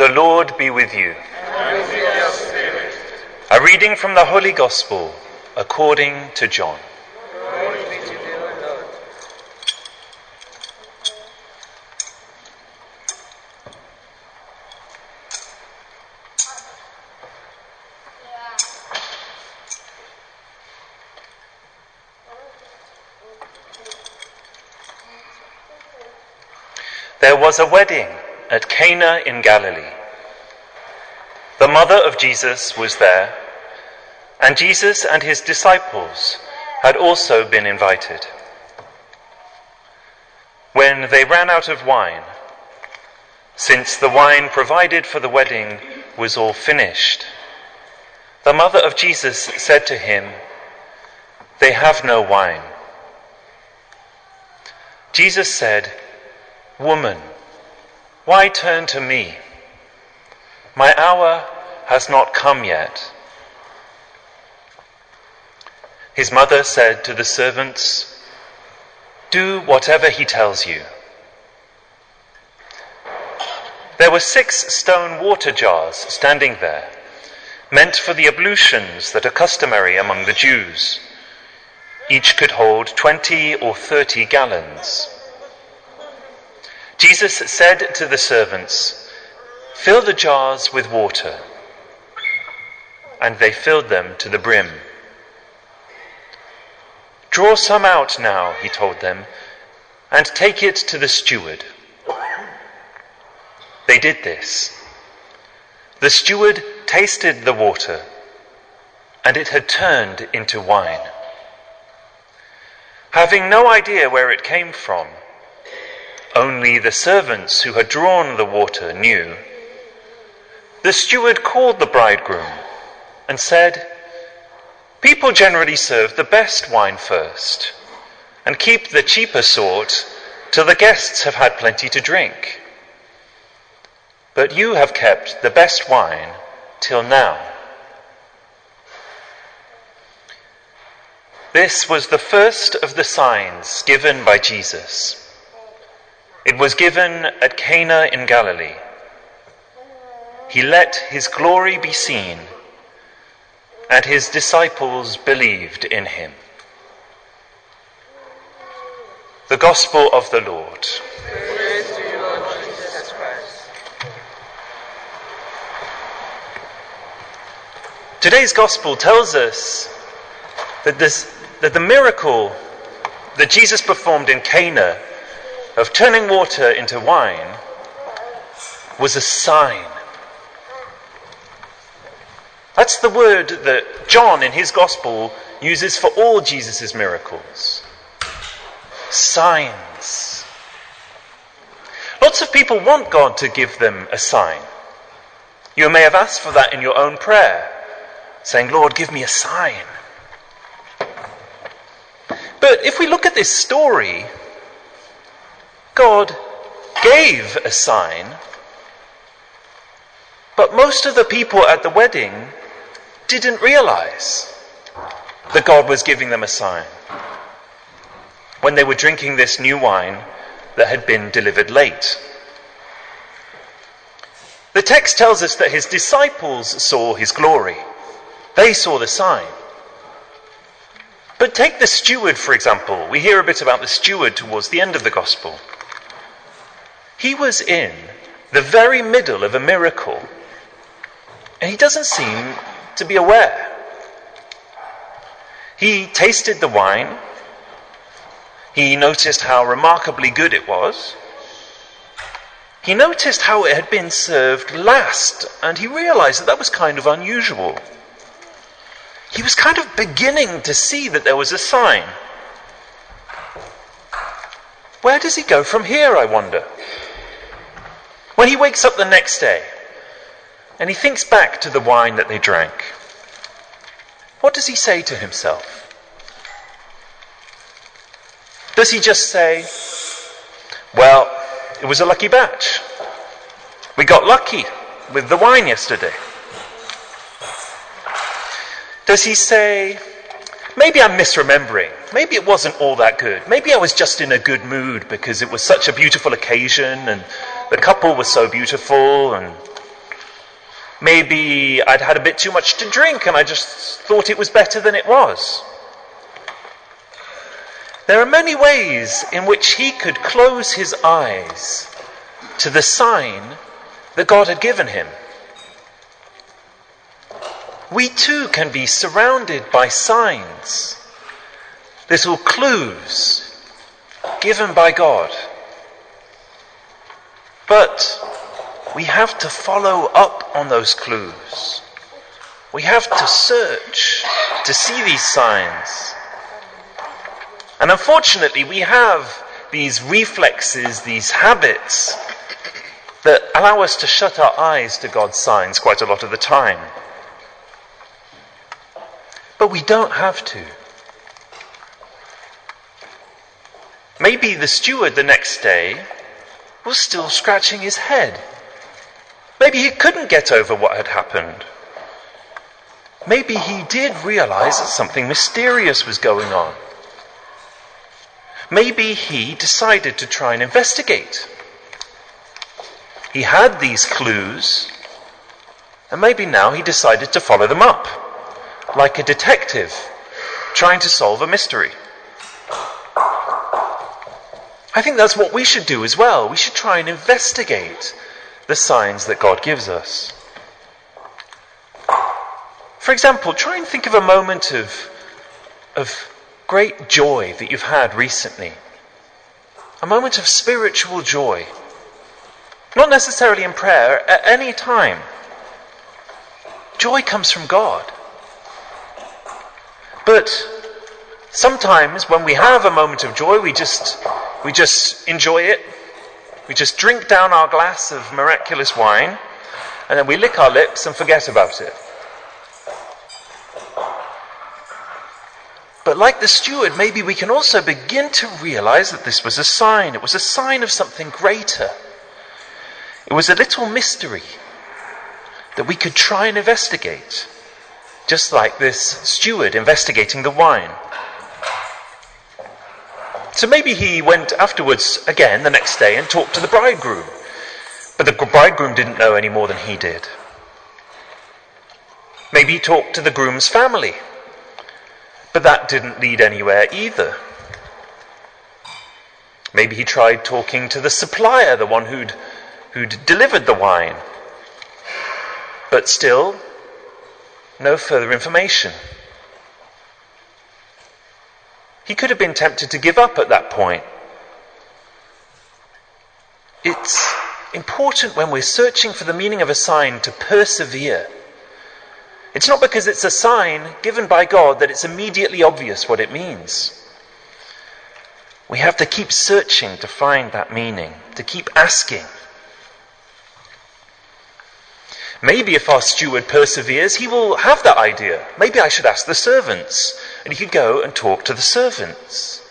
The Lord be with you. A reading from the Holy Gospel according to John. There was a wedding at Cana in Galilee. The mother of Jesus was there, and Jesus and his disciples had also been invited. When they ran out of wine, since the wine provided for the wedding was all finished, the mother of Jesus said to him, They have no wine. Jesus said, Woman, why turn to me? My hour has not come yet. His mother said to the servants, Do whatever he tells you. There were six stone water jars standing there, meant for the ablutions that are customary among the Jews. Each could hold twenty or thirty gallons. Jesus said to the servants, Fill the jars with water. And they filled them to the brim. Draw some out now, he told them, and take it to the steward. They did this. The steward tasted the water, and it had turned into wine. Having no idea where it came from, only the servants who had drawn the water knew. The steward called the bridegroom and said, People generally serve the best wine first and keep the cheaper sort till the guests have had plenty to drink. But you have kept the best wine till now. This was the first of the signs given by Jesus. It was given at Cana in Galilee. He let his glory be seen, and his disciples believed in him. The Gospel of the Lord. Today's Gospel tells us that, this, that the miracle that Jesus performed in Cana of turning water into wine was a sign. That's the word that John in his gospel uses for all Jesus' miracles. Signs. Lots of people want God to give them a sign. You may have asked for that in your own prayer, saying, Lord, give me a sign. But if we look at this story, God gave a sign, but most of the people at the wedding didn't realize that God was giving them a sign when they were drinking this new wine that had been delivered late. The text tells us that his disciples saw his glory. They saw the sign. But take the steward, for example. We hear a bit about the steward towards the end of the gospel. He was in the very middle of a miracle, and he doesn't seem to be aware. He tasted the wine, he noticed how remarkably good it was. He noticed how it had been served last, and he realized that that was kind of unusual. He was kind of beginning to see that there was a sign. Where does he go from here, I wonder? When he wakes up the next day and he thinks back to the wine that they drank, what does he say to himself? Does he just say, Well, it was a lucky batch. We got lucky with the wine yesterday? Does he say, Maybe I'm misremembering. Maybe it wasn't all that good. Maybe I was just in a good mood because it was such a beautiful occasion and the couple was so beautiful and Maybe I'd had a bit too much to drink and I just thought it was better than it was. There are many ways in which he could close his eyes to the sign that God had given him. We too can be surrounded by signs, little clues given by God. But we have to follow up on those clues. We have to search to see these signs. And unfortunately, we have these reflexes, these habits that allow us to shut our eyes to God's signs quite a lot of the time. But we don't have to. Maybe the steward the next day was still scratching his head. Maybe he couldn't get over what had happened. Maybe he did realize that something mysterious was going on. Maybe he decided to try and investigate. He had these clues, and maybe now he decided to follow them up like a detective trying to solve a mystery. I think that's what we should do as well. We should try and investigate the signs that God gives us. For example, try and think of a moment of, of great joy that you've had recently. A moment of spiritual joy. Not necessarily in prayer, at any time. Joy comes from God. But sometimes when we have a moment of joy, we just, we just enjoy it. We just drink down our glass of miraculous wine, and then we lick our lips and forget about it. But like the steward, maybe we can also begin to realize that this was a sign. It was a sign of something greater. It was a little mystery that we could try and investigate just like this steward investigating the wine. So maybe he went afterwards again the next day and talked to the bridegroom. But the bridegroom didn't know any more than he did. Maybe he talked to the groom's family. But that didn't lead anywhere either. Maybe he tried talking to the supplier, the one who'd, who'd delivered the wine. But still, no further information. He could have been tempted to give up at that point. It's important when we're searching for the meaning of a sign to persevere. It's not because it's a sign given by God that it's immediately obvious what it means. We have to keep searching to find that meaning, to keep asking. Maybe if our steward perseveres, he will have that idea. Maybe I should ask the servants. And he could go and talk to the servants.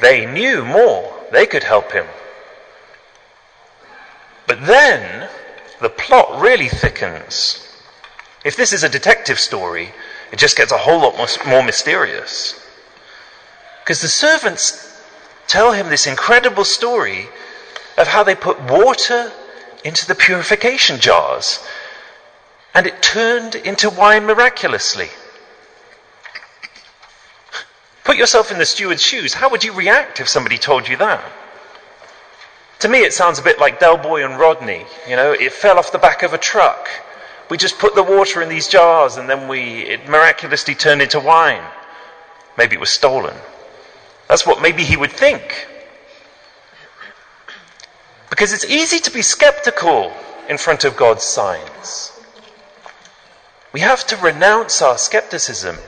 They knew more. They could help him. But then the plot really thickens. If this is a detective story, it just gets a whole lot more mysterious. Because the servants tell him this incredible story of how they put water into the purification jars, and it turned into wine miraculously. Put yourself in the steward's shoes. How would you react if somebody told you that? To me, it sounds a bit like Del Boy and Rodney. You know, it fell off the back of a truck. We just put the water in these jars and then we, it miraculously turned into wine. Maybe it was stolen. That's what maybe he would think. Because it's easy to be skeptical in front of God's signs. We have to renounce our skepticism.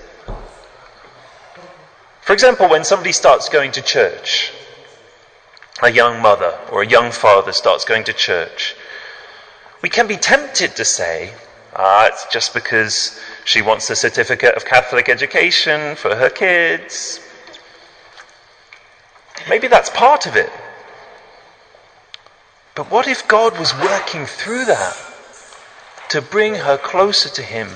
For example, when somebody starts going to church, a young mother or a young father starts going to church, we can be tempted to say, ah, it's just because she wants a certificate of Catholic education for her kids. Maybe that's part of it. But what if God was working through that to bring her closer to Him?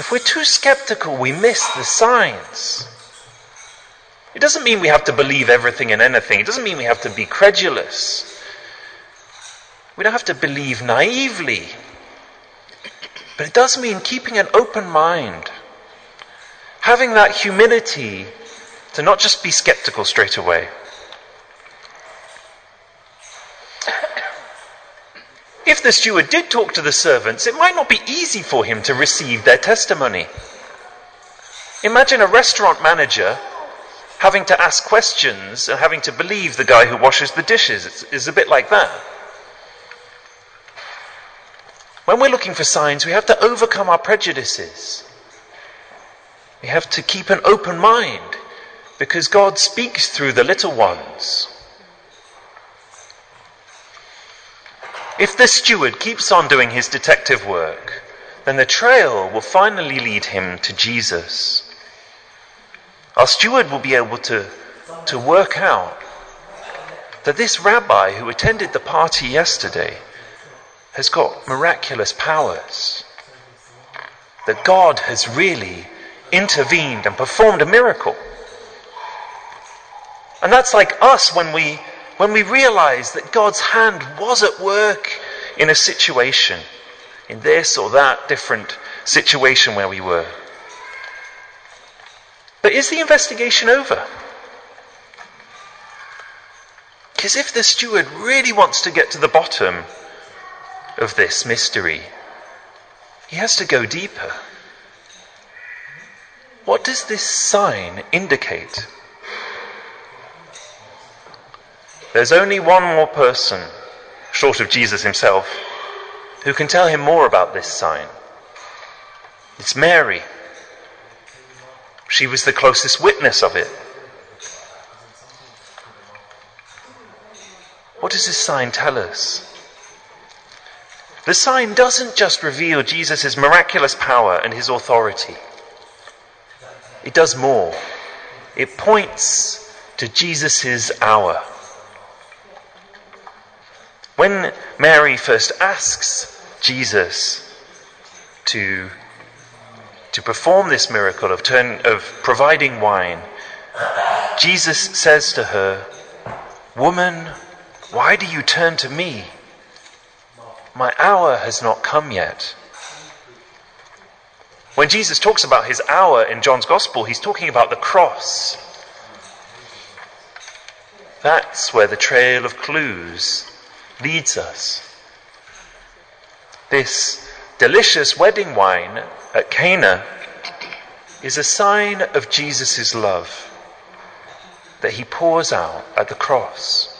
If we're too skeptical, we miss the signs. It doesn't mean we have to believe everything and anything. It doesn't mean we have to be credulous. We don't have to believe naively. But it does mean keeping an open mind, having that humility to not just be skeptical straight away. If the steward did talk to the servants, it might not be easy for him to receive their testimony. Imagine a restaurant manager having to ask questions and having to believe the guy who washes the dishes. It's, it's a bit like that. When we're looking for signs, we have to overcome our prejudices. We have to keep an open mind because God speaks through the little ones. If the steward keeps on doing his detective work, then the trail will finally lead him to Jesus. Our steward will be able to, to work out that this rabbi who attended the party yesterday has got miraculous powers. That God has really intervened and performed a miracle. And that's like us when we when we realize that God's hand was at work in a situation, in this or that different situation where we were. But is the investigation over? Because if the steward really wants to get to the bottom of this mystery, he has to go deeper. What does this sign indicate? There's only one more person, short of Jesus himself, who can tell him more about this sign. It's Mary. She was the closest witness of it. What does this sign tell us? The sign doesn't just reveal Jesus' miraculous power and his authority. It does more. It points to Jesus' hour. When Mary first asks Jesus to, to perform this miracle of, turn, of providing wine, Jesus says to her, Woman, why do you turn to me? My hour has not come yet. When Jesus talks about his hour in John's Gospel, he's talking about the cross. That's where the trail of clues leads us. This delicious wedding wine at Cana is a sign of Jesus' love that he pours out at the cross.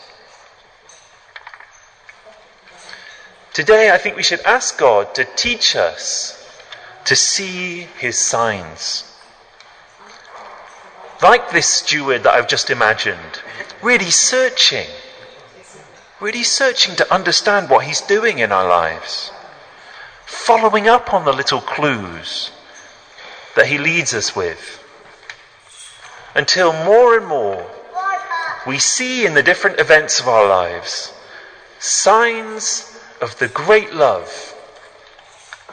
Today, I think we should ask God to teach us to see his signs. Like this steward that I've just imagined, really searching really searching to understand what He's doing in our lives, following up on the little clues that He leads us with, until more and more we see in the different events of our lives signs of the great love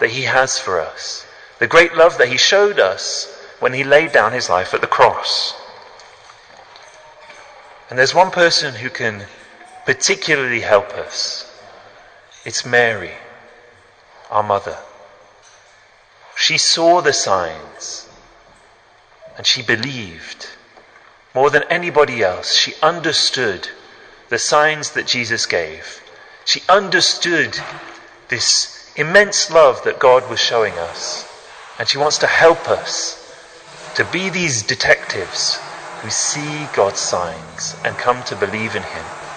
that He has for us, the great love that He showed us when He laid down His life at the cross. And there's one person who can particularly help us. It's Mary, our mother. She saw the signs and she believed. More than anybody else, she understood the signs that Jesus gave. She understood this immense love that God was showing us. And she wants to help us to be these detectives who see God's signs and come to believe in Him.